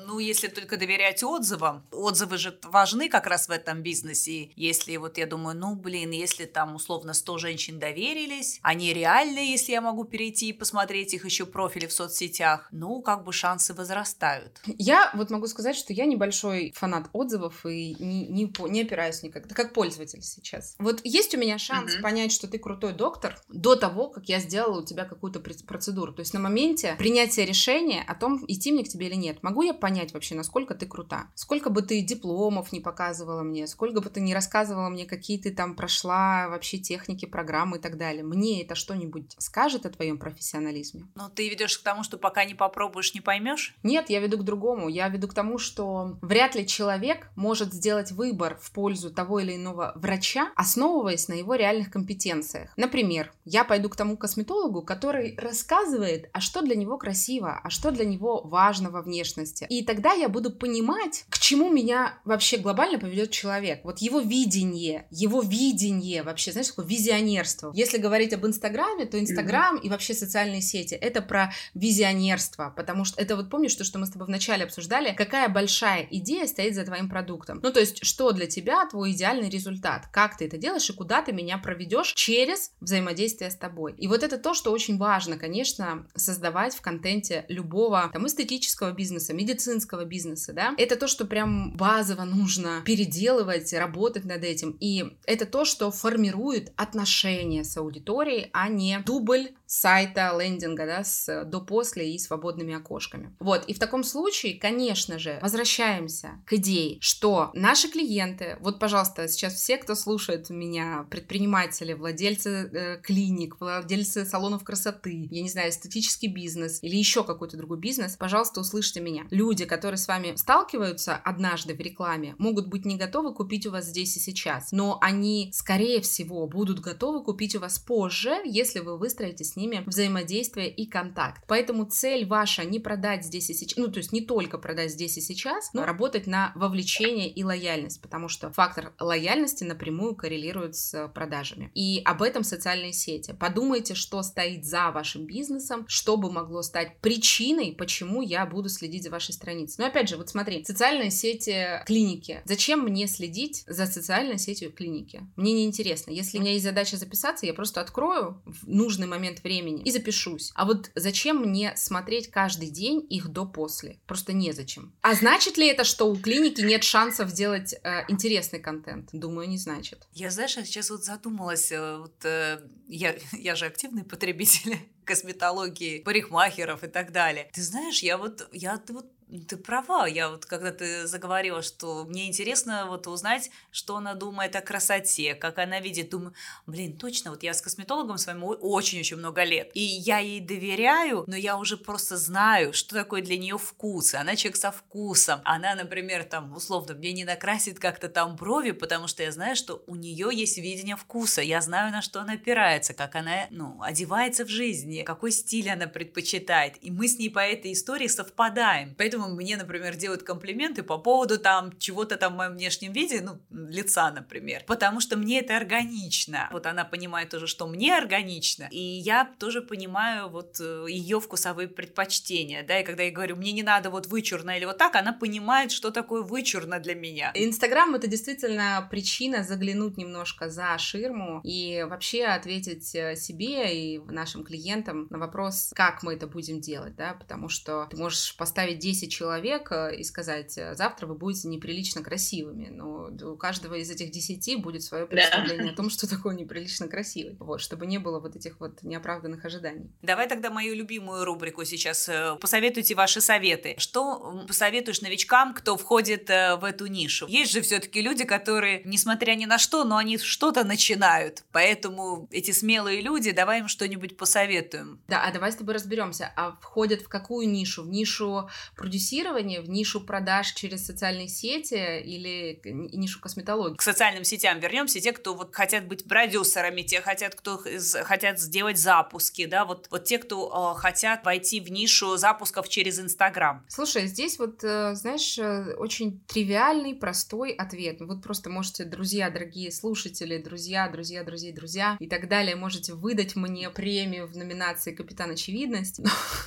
B: Ну, если только доверять отзывам. Отзывы же важны как раз в этом бизнесе. Если вот я думаю, ну, блин, если там условно 100 женщин доверились, они реальные, если я могу перейти и посмотреть их еще профили в соцсетях, ну, как бы шансы возрастают.
C: Я вот могу сказать, что я небольшой фанат отзывов и не, не, не опираюсь никогда, как пользователь сейчас. Вот есть у меня шанс mm-hmm. понять, что ты крутой доктор до того, как я сделала у тебя какую-то процедуру. То есть на моменте принятия решения о том, идти мне к тебе или нет. Могу я понять, понять вообще, насколько ты крута. Сколько бы ты дипломов не показывала мне, сколько бы ты не рассказывала мне, какие ты там прошла вообще техники, программы и так далее. Мне это что-нибудь скажет о твоем профессионализме?
B: Но ты ведешь к тому, что пока не попробуешь, не поймешь?
C: Нет, я веду к другому. Я веду к тому, что вряд ли человек может сделать выбор в пользу того или иного врача, основываясь на его реальных компетенциях. Например, я пойду к тому косметологу, который рассказывает, а что для него красиво, а что для него важно во внешности, ценности. И тогда я буду понимать, к чему меня вообще глобально поведет человек. Вот его видение, его видение вообще, знаешь, такое визионерство. Если говорить об Инстаграме, то Инстаграм mm-hmm. и вообще социальные сети — это про визионерство, потому что это вот помнишь то, что мы с тобой вначале обсуждали, какая большая идея стоит за твоим продуктом. Ну, то есть, что для тебя твой идеальный результат, как ты это делаешь и куда ты меня проведешь через взаимодействие с тобой. И вот это то, что очень важно, конечно, создавать в контенте любого там эстетического бизнеса, медицинского бизнеса, да, это то, что прям базово нужно переделывать, работать над этим. И это то, что формирует отношения с аудиторией, а не дубль сайта, лендинга, да, с до-после и свободными окошками. Вот, и в таком случае, конечно же, возвращаемся к идее, что наши клиенты, вот, пожалуйста, сейчас все, кто слушает меня, предприниматели, владельцы э, клиник, владельцы салонов красоты, я не знаю, эстетический бизнес или еще какой-то другой бизнес, пожалуйста, услышьте меня. Люди, которые с вами сталкиваются однажды в рекламе, могут быть не готовы купить у вас здесь и сейчас, но они, скорее всего, будут готовы купить у вас позже, если вы выстроите с ними взаимодействие и контакт. Поэтому цель ваша не продать здесь и сейчас, ну, то есть не только продать здесь и сейчас, но работать на вовлечение и лояльность, потому что фактор лояльности напрямую коррелирует с продажами. И об этом социальные сети. Подумайте, что стоит за вашим бизнесом, что бы могло стать причиной, почему я буду следить за вашей страницей. Но опять же, вот смотри, социальные сети клиники. Зачем мне следить за социальной сетью клиники? Мне не интересно. Если у меня есть задача записаться, я просто открою в нужный момент времени и запишусь. А вот зачем мне смотреть каждый день их до-после? Просто незачем. А значит ли это, что у клиники нет шансов сделать э, интересный контент? Думаю, не значит.
B: Я, знаешь, сейчас вот задумалась, э, вот, э, я, [laughs] я же активный потребитель [laughs] косметологии, парикмахеров и так далее. Ты знаешь, я вот, я вот ты права, я вот когда ты заговорила, что мне интересно вот узнать, что она думает о красоте, как она видит, думаю, блин, точно, вот я с косметологом с вами очень-очень много лет, и я ей доверяю, но я уже просто знаю, что такое для нее вкус, она человек со вкусом, она, например, там, условно, мне не накрасит как-то там брови, потому что я знаю, что у нее есть видение вкуса, я знаю, на что она опирается, как она, ну, одевается в жизни, какой стиль она предпочитает, и мы с ней по этой истории совпадаем, поэтому поэтому мне, например, делают комплименты по поводу там чего-то там в моем внешнем виде, ну, лица, например, потому что мне это органично. Вот она понимает тоже, что мне органично, и я тоже понимаю вот э, ее вкусовые предпочтения, да, и когда я говорю, мне не надо вот вычурно или вот так, она понимает, что такое вычурно для меня.
C: Инстаграм — это действительно причина заглянуть немножко за ширму и вообще ответить э, себе и нашим клиентам на вопрос, как мы это будем делать, да, потому что ты можешь поставить 10 10 человек и сказать, э, завтра вы будете неприлично красивыми. Но у каждого из этих 10 будет свое представление да. о том, что такое неприлично красивый. Вот, чтобы не было вот этих вот неоправданных ожиданий.
B: Давай тогда мою любимую рубрику сейчас. Э, посоветуйте ваши советы. Что посоветуешь новичкам, кто входит э, в эту нишу? Есть же все-таки люди, которые, несмотря ни на что, но они что-то начинают. Поэтому эти смелые люди, давай им что-нибудь посоветуем.
C: Да, а давай с тобой разберемся. А входят в какую нишу? В нишу продюсирования в нишу продаж через социальные сети или нишу косметологии.
B: К социальным сетям вернемся. Те, кто вот хотят быть продюсерами, те хотят, кто хотят сделать запуски, да, вот, вот те, кто э, хотят войти в нишу запусков через Инстаграм.
C: Слушай, здесь вот, э, знаешь, э, очень тривиальный, простой ответ. Вот просто можете, друзья, дорогие слушатели, друзья, друзья, друзья, друзья и так далее, можете выдать мне премию в номинации «Капитан Очевидность».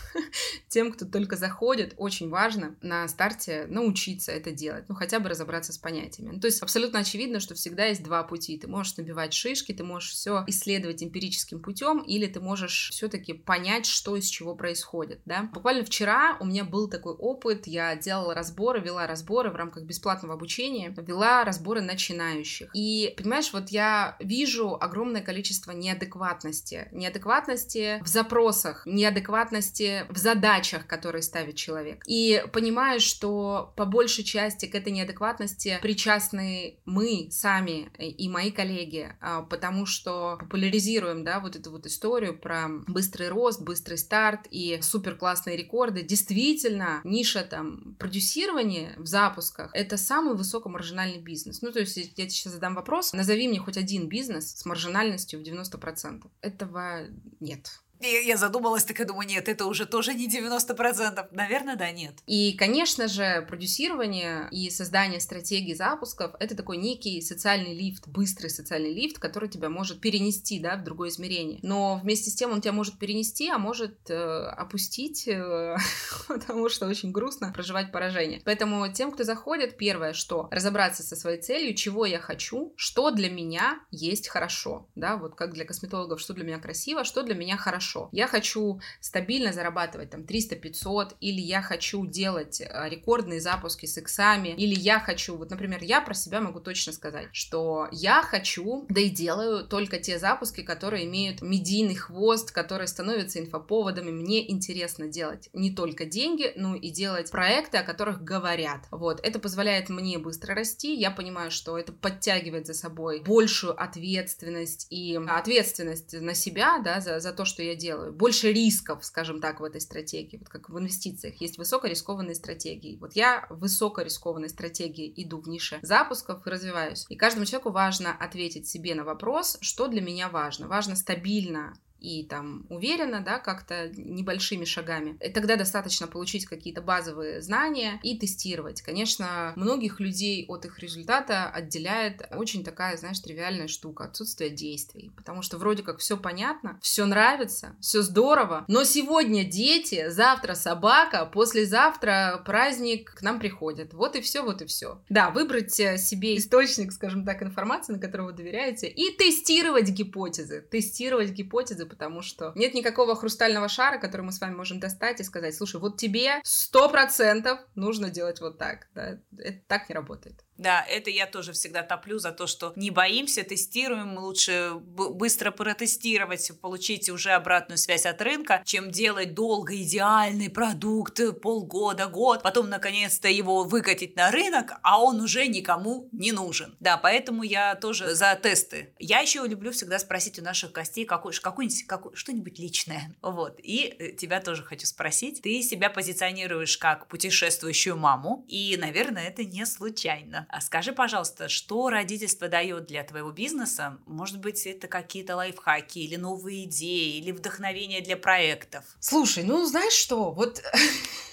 C: [laughs] Тем, кто только заходит, очень важно важно на старте научиться это делать, ну хотя бы разобраться с понятиями. Ну, то есть абсолютно очевидно, что всегда есть два пути. Ты можешь набивать шишки, ты можешь все исследовать эмпирическим путем, или ты можешь все-таки понять, что из чего происходит. Да? Буквально вчера у меня был такой опыт, я делала разборы, вела разборы в рамках бесплатного обучения, вела разборы начинающих. И, понимаешь, вот я вижу огромное количество неадекватности. Неадекватности в запросах, неадекватности в задачах, которые ставит человек. И и понимаю, что по большей части к этой неадекватности причастны мы сами и мои коллеги, а, потому что популяризируем, да, вот эту вот историю про быстрый рост, быстрый старт и супер классные рекорды. Действительно, ниша там продюсирования в запусках — это самый высокомаржинальный бизнес. Ну, то есть я тебе сейчас задам вопрос, назови мне хоть один бизнес с маржинальностью в 90%. Этого нет.
B: Я, я задумалась, так я думаю, нет, это уже тоже не 90%. Наверное, да, нет.
C: И, конечно же, продюсирование и создание стратегии запусков — это такой некий социальный лифт, быстрый социальный лифт, который тебя может перенести, да, в другое измерение. Но вместе с тем он тебя может перенести, а может э, опустить, э, [laughs] потому что очень грустно проживать поражение. Поэтому тем, кто заходит, первое, что разобраться со своей целью, чего я хочу, что для меня есть хорошо, да, вот как для косметологов, что для меня красиво, что для меня хорошо хорошо. Я хочу стабильно зарабатывать там 300-500, или я хочу делать э, рекордные запуски с иксами, или я хочу, вот, например, я про себя могу точно сказать, что я хочу, да и делаю только те запуски, которые имеют медийный хвост, которые становятся инфоповодами. Мне интересно делать не только деньги, но и делать проекты, о которых говорят. Вот, это позволяет мне быстро расти. Я понимаю, что это подтягивает за собой большую ответственность и ответственность на себя, да, за, за то, что я делаю. Больше рисков, скажем так, в этой стратегии. Вот как в инвестициях есть высокорискованные стратегии. Вот я в высокорискованной стратегии иду в нише запусков и развиваюсь. И каждому человеку важно ответить себе на вопрос, что для меня важно. Важно стабильно и там уверенно, да, как-то небольшими шагами. И тогда достаточно получить какие-то базовые знания и тестировать. Конечно, многих людей от их результата отделяет очень такая, знаешь, тривиальная штука, отсутствие действий. Потому что вроде как все понятно, все нравится, все здорово, но сегодня дети, завтра собака, послезавтра праздник к нам приходят. Вот и все, вот и все. Да, выбрать э, себе источник, скажем так, информации, на которого вы доверяете, и тестировать гипотезы. Тестировать гипотезы, потому что нет никакого хрустального шара, который мы с вами можем достать и сказать, слушай, вот тебе сто процентов нужно делать вот так. Да? Это так не работает.
B: Да, это я тоже всегда топлю за то, что не боимся, тестируем, лучше быстро протестировать, получить уже обратную связь от рынка, чем делать долго идеальный продукт, полгода, год, потом наконец-то его выкатить на рынок, а он уже никому не нужен. Да, поэтому я тоже за тесты. Я еще люблю всегда спросить у наших гостей какой, какой-нибудь, какой, что-нибудь личное. Вот. И э, тебя тоже хочу спросить. Ты себя позиционируешь как путешествующую маму, и, наверное, это не случайно. А скажи, пожалуйста, что родительство дает для твоего бизнеса? Может быть, это какие-то лайфхаки или новые идеи, или вдохновение для проектов?
C: Слушай, ну знаешь что, вот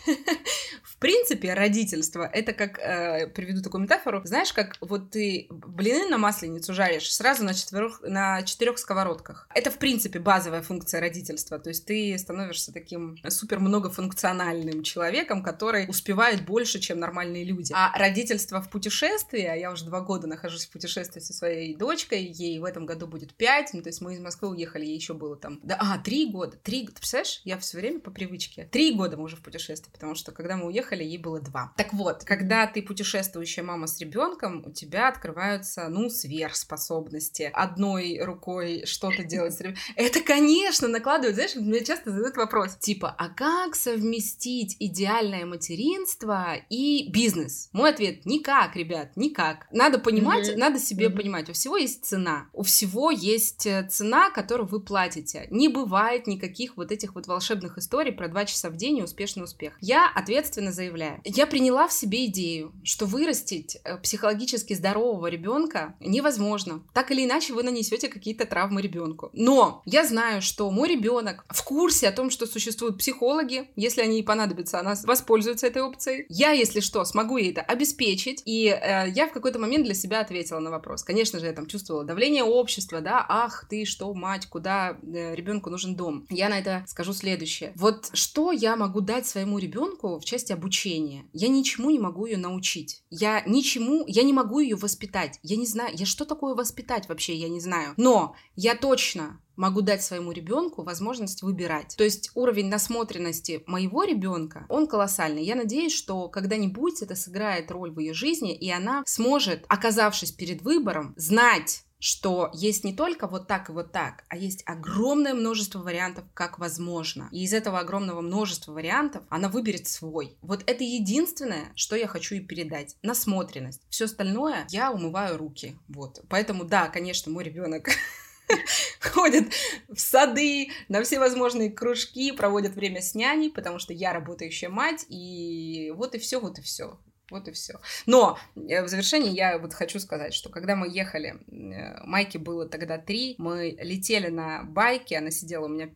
C: [laughs] в принципе, родительство это как, э, приведу такую метафору, знаешь, как вот ты блины на масленицу жаришь сразу на четырех, на четырех сковородках. Это, в принципе, базовая функция родительства. То есть ты становишься таким супер многофункциональным человеком, который успевает больше, чем нормальные люди. А родительство в путешествии, а я уже два года нахожусь в путешествии со своей дочкой, ей в этом году будет пять, ну, то есть мы из Москвы уехали, ей еще было там, да, а, три года, три, ты представляешь, я все время по привычке. Три года мы уже в путешествии, потому что когда мы уехали, ей было два. Так вот, когда ты путешествующая мама с ребенком, у тебя открываются, ну, сверхспособности. Одной рукой что-то делать с ребенком. Это, конечно, накладывает, знаешь, мне часто задают вопрос, типа, а как совместить идеальное материнство и бизнес? Мой ответ, никак, ребят, никак. Надо понимать, mm-hmm. надо себе mm-hmm. понимать, у всего есть цена. У всего есть э, цена, которую вы платите. Не бывает никаких вот этих вот волшебных историй про два часа в день и успешный успех. Я ответственно заявляю. Я приняла в себе идею, что вырастить э, психологически здорового ребенка невозможно. Так или иначе вы нанесете какие-то травмы ребенку. Но я знаю, что мой ребенок в курсе о том, что существуют психологи. Если они ей понадобятся, она воспользуется этой опцией. Я, если что, смогу ей это обеспечить. И э, я в какой-то момент для себя ответила на вопрос. Конечно же, я там чувствовала давление общества, да, ах ты что, мать, куда э, ребенку нужен дом. Я на это скажу следующее. Вот что я могу дать своему ребенку в части обучения. Я ничему не могу ее научить. Я ничему, я не могу ее воспитать. Я не знаю, я что такое воспитать вообще, я не знаю. Но я точно могу дать своему ребенку возможность выбирать. То есть уровень насмотренности моего ребенка, он колоссальный. Я надеюсь, что когда-нибудь это сыграет роль в ее жизни, и она сможет, оказавшись перед выбором, знать, что есть не только вот так и вот так, а есть огромное множество вариантов, как возможно. И из этого огромного множества вариантов она выберет свой. Вот это единственное, что я хочу ей передать. Насмотренность. Все остальное я умываю руки. Вот. Поэтому, да, конечно, мой ребенок [laughs] [laughs] ходит в сады, на все возможные кружки, проводит время с няней, потому что я работающая мать, и вот и все, вот и все. Вот и все. Но э, в завершении я вот хочу сказать, что когда мы ехали, э, Майке было тогда три, мы летели на байке, она сидела у меня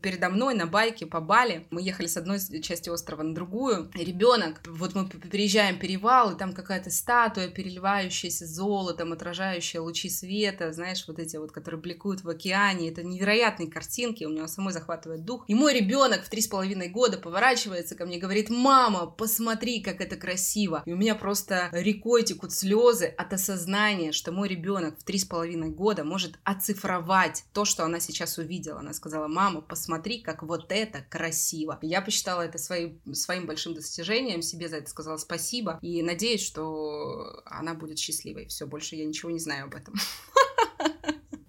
C: передо мной на байке по Бали. Мы ехали с одной части острова на другую. Ребенок, вот мы переезжаем перевал, и там какая-то статуя, переливающаяся золотом, отражающая лучи света, знаешь, вот эти вот, которые бликуют в океане. Это невероятные картинки, у него самой захватывает дух. И мой ребенок в три с половиной года поворачивается ко мне говорит, мама, посмотри, как это красиво красиво. И у меня просто рекой текут слезы от осознания, что мой ребенок в три с половиной года может оцифровать то, что она сейчас увидела. Она сказала, мама, посмотри, как вот это красиво. Я посчитала это своим, своим большим достижением, себе за это сказала спасибо. И надеюсь, что она будет счастливой. Все, больше я ничего не знаю об этом.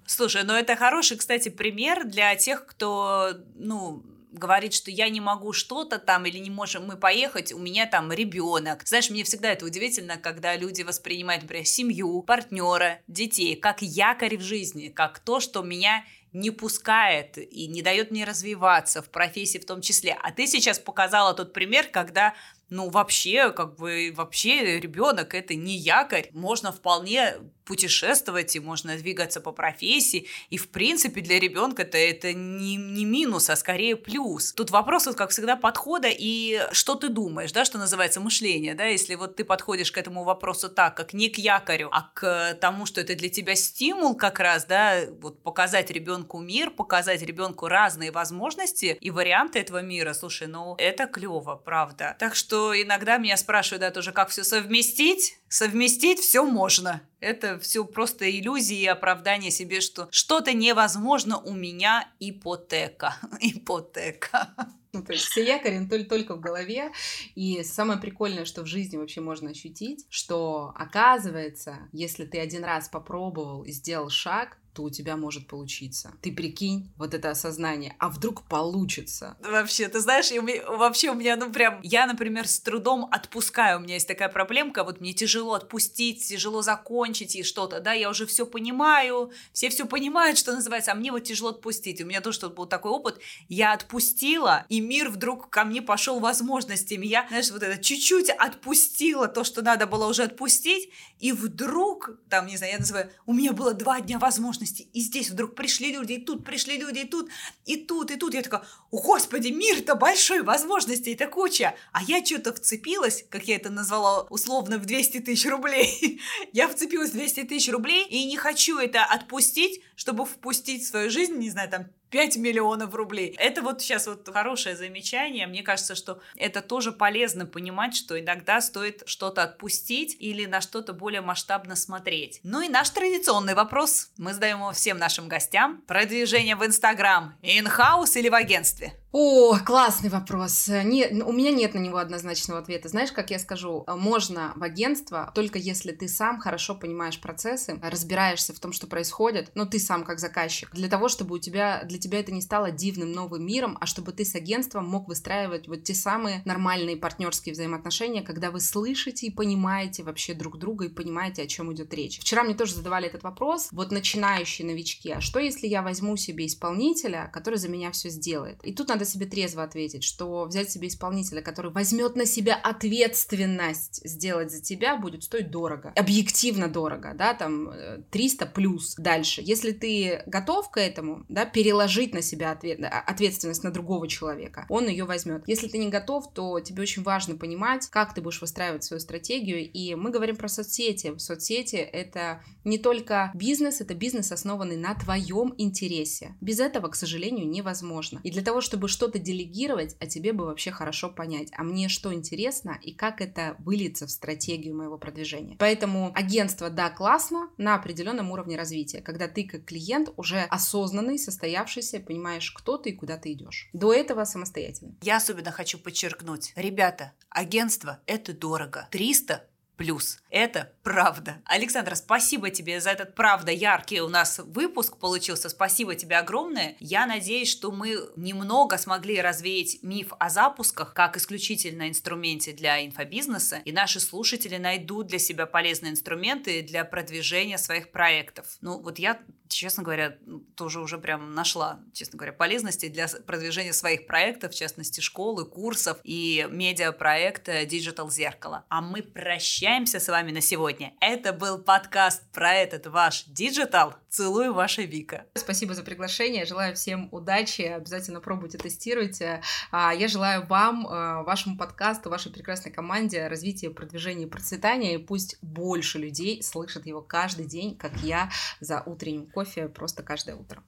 B: Слушай, ну это хороший, кстати, пример для тех, кто, ну, говорит, что я не могу что-то там или не можем мы поехать, у меня там ребенок. Знаешь, мне всегда это удивительно, когда люди воспринимают, например, семью, партнера, детей как якорь в жизни, как то, что меня не пускает и не дает мне развиваться в профессии в том числе. А ты сейчас показала тот пример, когда ну, вообще, как бы, вообще ребенок это не якорь. Можно вполне путешествовать, и можно двигаться по профессии. И, в принципе, для ребенка это, это не, не минус, а скорее плюс. Тут вопрос, вот, как всегда, подхода и что ты думаешь, да, что называется мышление, да, если вот ты подходишь к этому вопросу так, как не к якорю, а к тому, что это для тебя стимул как раз, да, вот показать ребенку мир, показать ребенку разные возможности и варианты этого мира, слушай, ну, это клево, правда. Так что иногда меня спрашивают, да, тоже, как все совместить, совместить все можно. Это все просто иллюзии и оправдание себе, что что-то невозможно, у меня ипотека. [laughs] ипотека.
C: Ну, то есть все якори только, в голове. И самое прикольное, что в жизни вообще можно ощутить, что оказывается, если ты один раз попробовал и сделал шаг, то у тебя может получиться. Ты прикинь, вот это осознание, а вдруг получится?
B: Вообще, ты знаешь, я, вообще у меня, ну прям, я, например, с трудом отпускаю, у меня есть такая проблемка, вот мне тяжело отпустить, тяжело закончить и что-то, да, я уже все понимаю, все все понимают, что называется, а мне вот тяжело отпустить. У меня тоже был такой опыт, я отпустила, и мир вдруг ко мне пошел возможностями. Я, знаешь, вот это чуть-чуть отпустила то, что надо было уже отпустить, и вдруг, там, не знаю, я называю, у меня было два дня возможности. И здесь вдруг пришли люди, и тут пришли люди, и тут, и тут, и тут. Я такая, о, господи, мир-то большой, возможностей это куча. А я что-то вцепилась, как я это назвала условно, в 200 тысяч рублей. [laughs] я вцепилась в 200 тысяч рублей и не хочу это отпустить, чтобы впустить в свою жизнь, не знаю, там, 5 миллионов рублей. Это вот сейчас вот хорошее замечание. Мне кажется, что это тоже полезно понимать, что иногда стоит что-то отпустить или на что-то более масштабно смотреть. Ну и наш традиционный вопрос. Мы задаем его всем нашим гостям. Продвижение в Инстаграм. Инхаус или в агентстве?
C: О, классный вопрос. Не, у меня нет на него однозначного ответа. Знаешь, как я скажу, можно в агентство только если ты сам хорошо понимаешь процессы, разбираешься в том, что происходит, но ты сам как заказчик. Для того, чтобы у тебя, для тебя это не стало дивным новым миром, а чтобы ты с агентством мог выстраивать вот те самые нормальные партнерские взаимоотношения, когда вы слышите и понимаете вообще друг друга и понимаете, о чем идет речь. Вчера мне тоже задавали этот вопрос, вот начинающие новички, а что если я возьму себе исполнителя, который за меня все сделает? И тут надо себе трезво ответить, что взять себе исполнителя, который возьмет на себя ответственность сделать за тебя, будет стоить дорого. Объективно дорого, да, там 300 э, плюс дальше. Если ты готов к этому, да, переложить на себя ответ, а, ответственность на другого человека, он ее возьмет. Если ты не готов, то тебе очень важно понимать, как ты будешь выстраивать свою стратегию. И мы говорим про соцсети. Соцсети это не только бизнес, это бизнес, основанный на твоем интересе. Без этого, к сожалению, невозможно. И для того, чтобы чтобы что-то делегировать, а тебе бы вообще хорошо понять, а мне что интересно и как это выльется в стратегию моего продвижения. Поэтому агентство, да, классно на определенном уровне развития, когда ты как клиент уже осознанный, состоявшийся, понимаешь, кто ты и куда ты идешь. До этого самостоятельно.
B: Я особенно хочу подчеркнуть, ребята, агентство это дорого. 300 плюс. Это правда. Александра, спасибо тебе за этот правда яркий у нас выпуск получился. Спасибо тебе огромное. Я надеюсь, что мы немного смогли развеять миф о запусках как исключительно инструменте для инфобизнеса, и наши слушатели найдут для себя полезные инструменты для продвижения своих проектов. Ну, вот я честно говоря, тоже уже прям нашла, честно говоря, полезности для продвижения своих проектов, в частности, школы, курсов и медиапроекта Digital Зеркало. А мы прощаемся с вами на сегодня. Это был подкаст про этот ваш Digital. Целую, ваша Вика.
C: Спасибо за приглашение. Желаю всем удачи. Обязательно пробуйте, тестируйте. А, я желаю вам, а, вашему подкасту, вашей прекрасной команде развития, продвижения и процветания. И пусть больше людей слышат его каждый день, как я за утренним кофе просто каждое утро.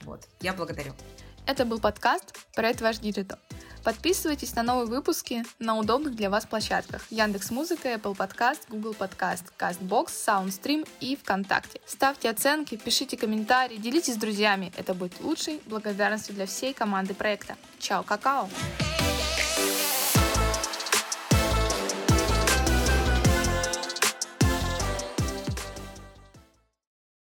C: Вот. Я благодарю.
A: Это был подкаст «Проект Ваш Digital». Подписывайтесь на новые выпуски на удобных для вас площадках Яндекс Музыка, Apple Podcast, Google Podcast, CastBox, SoundStream и ВКонтакте. Ставьте оценки, пишите комментарии, делитесь с друзьями. Это будет лучшей благодарностью для всей команды проекта. Чао, какао!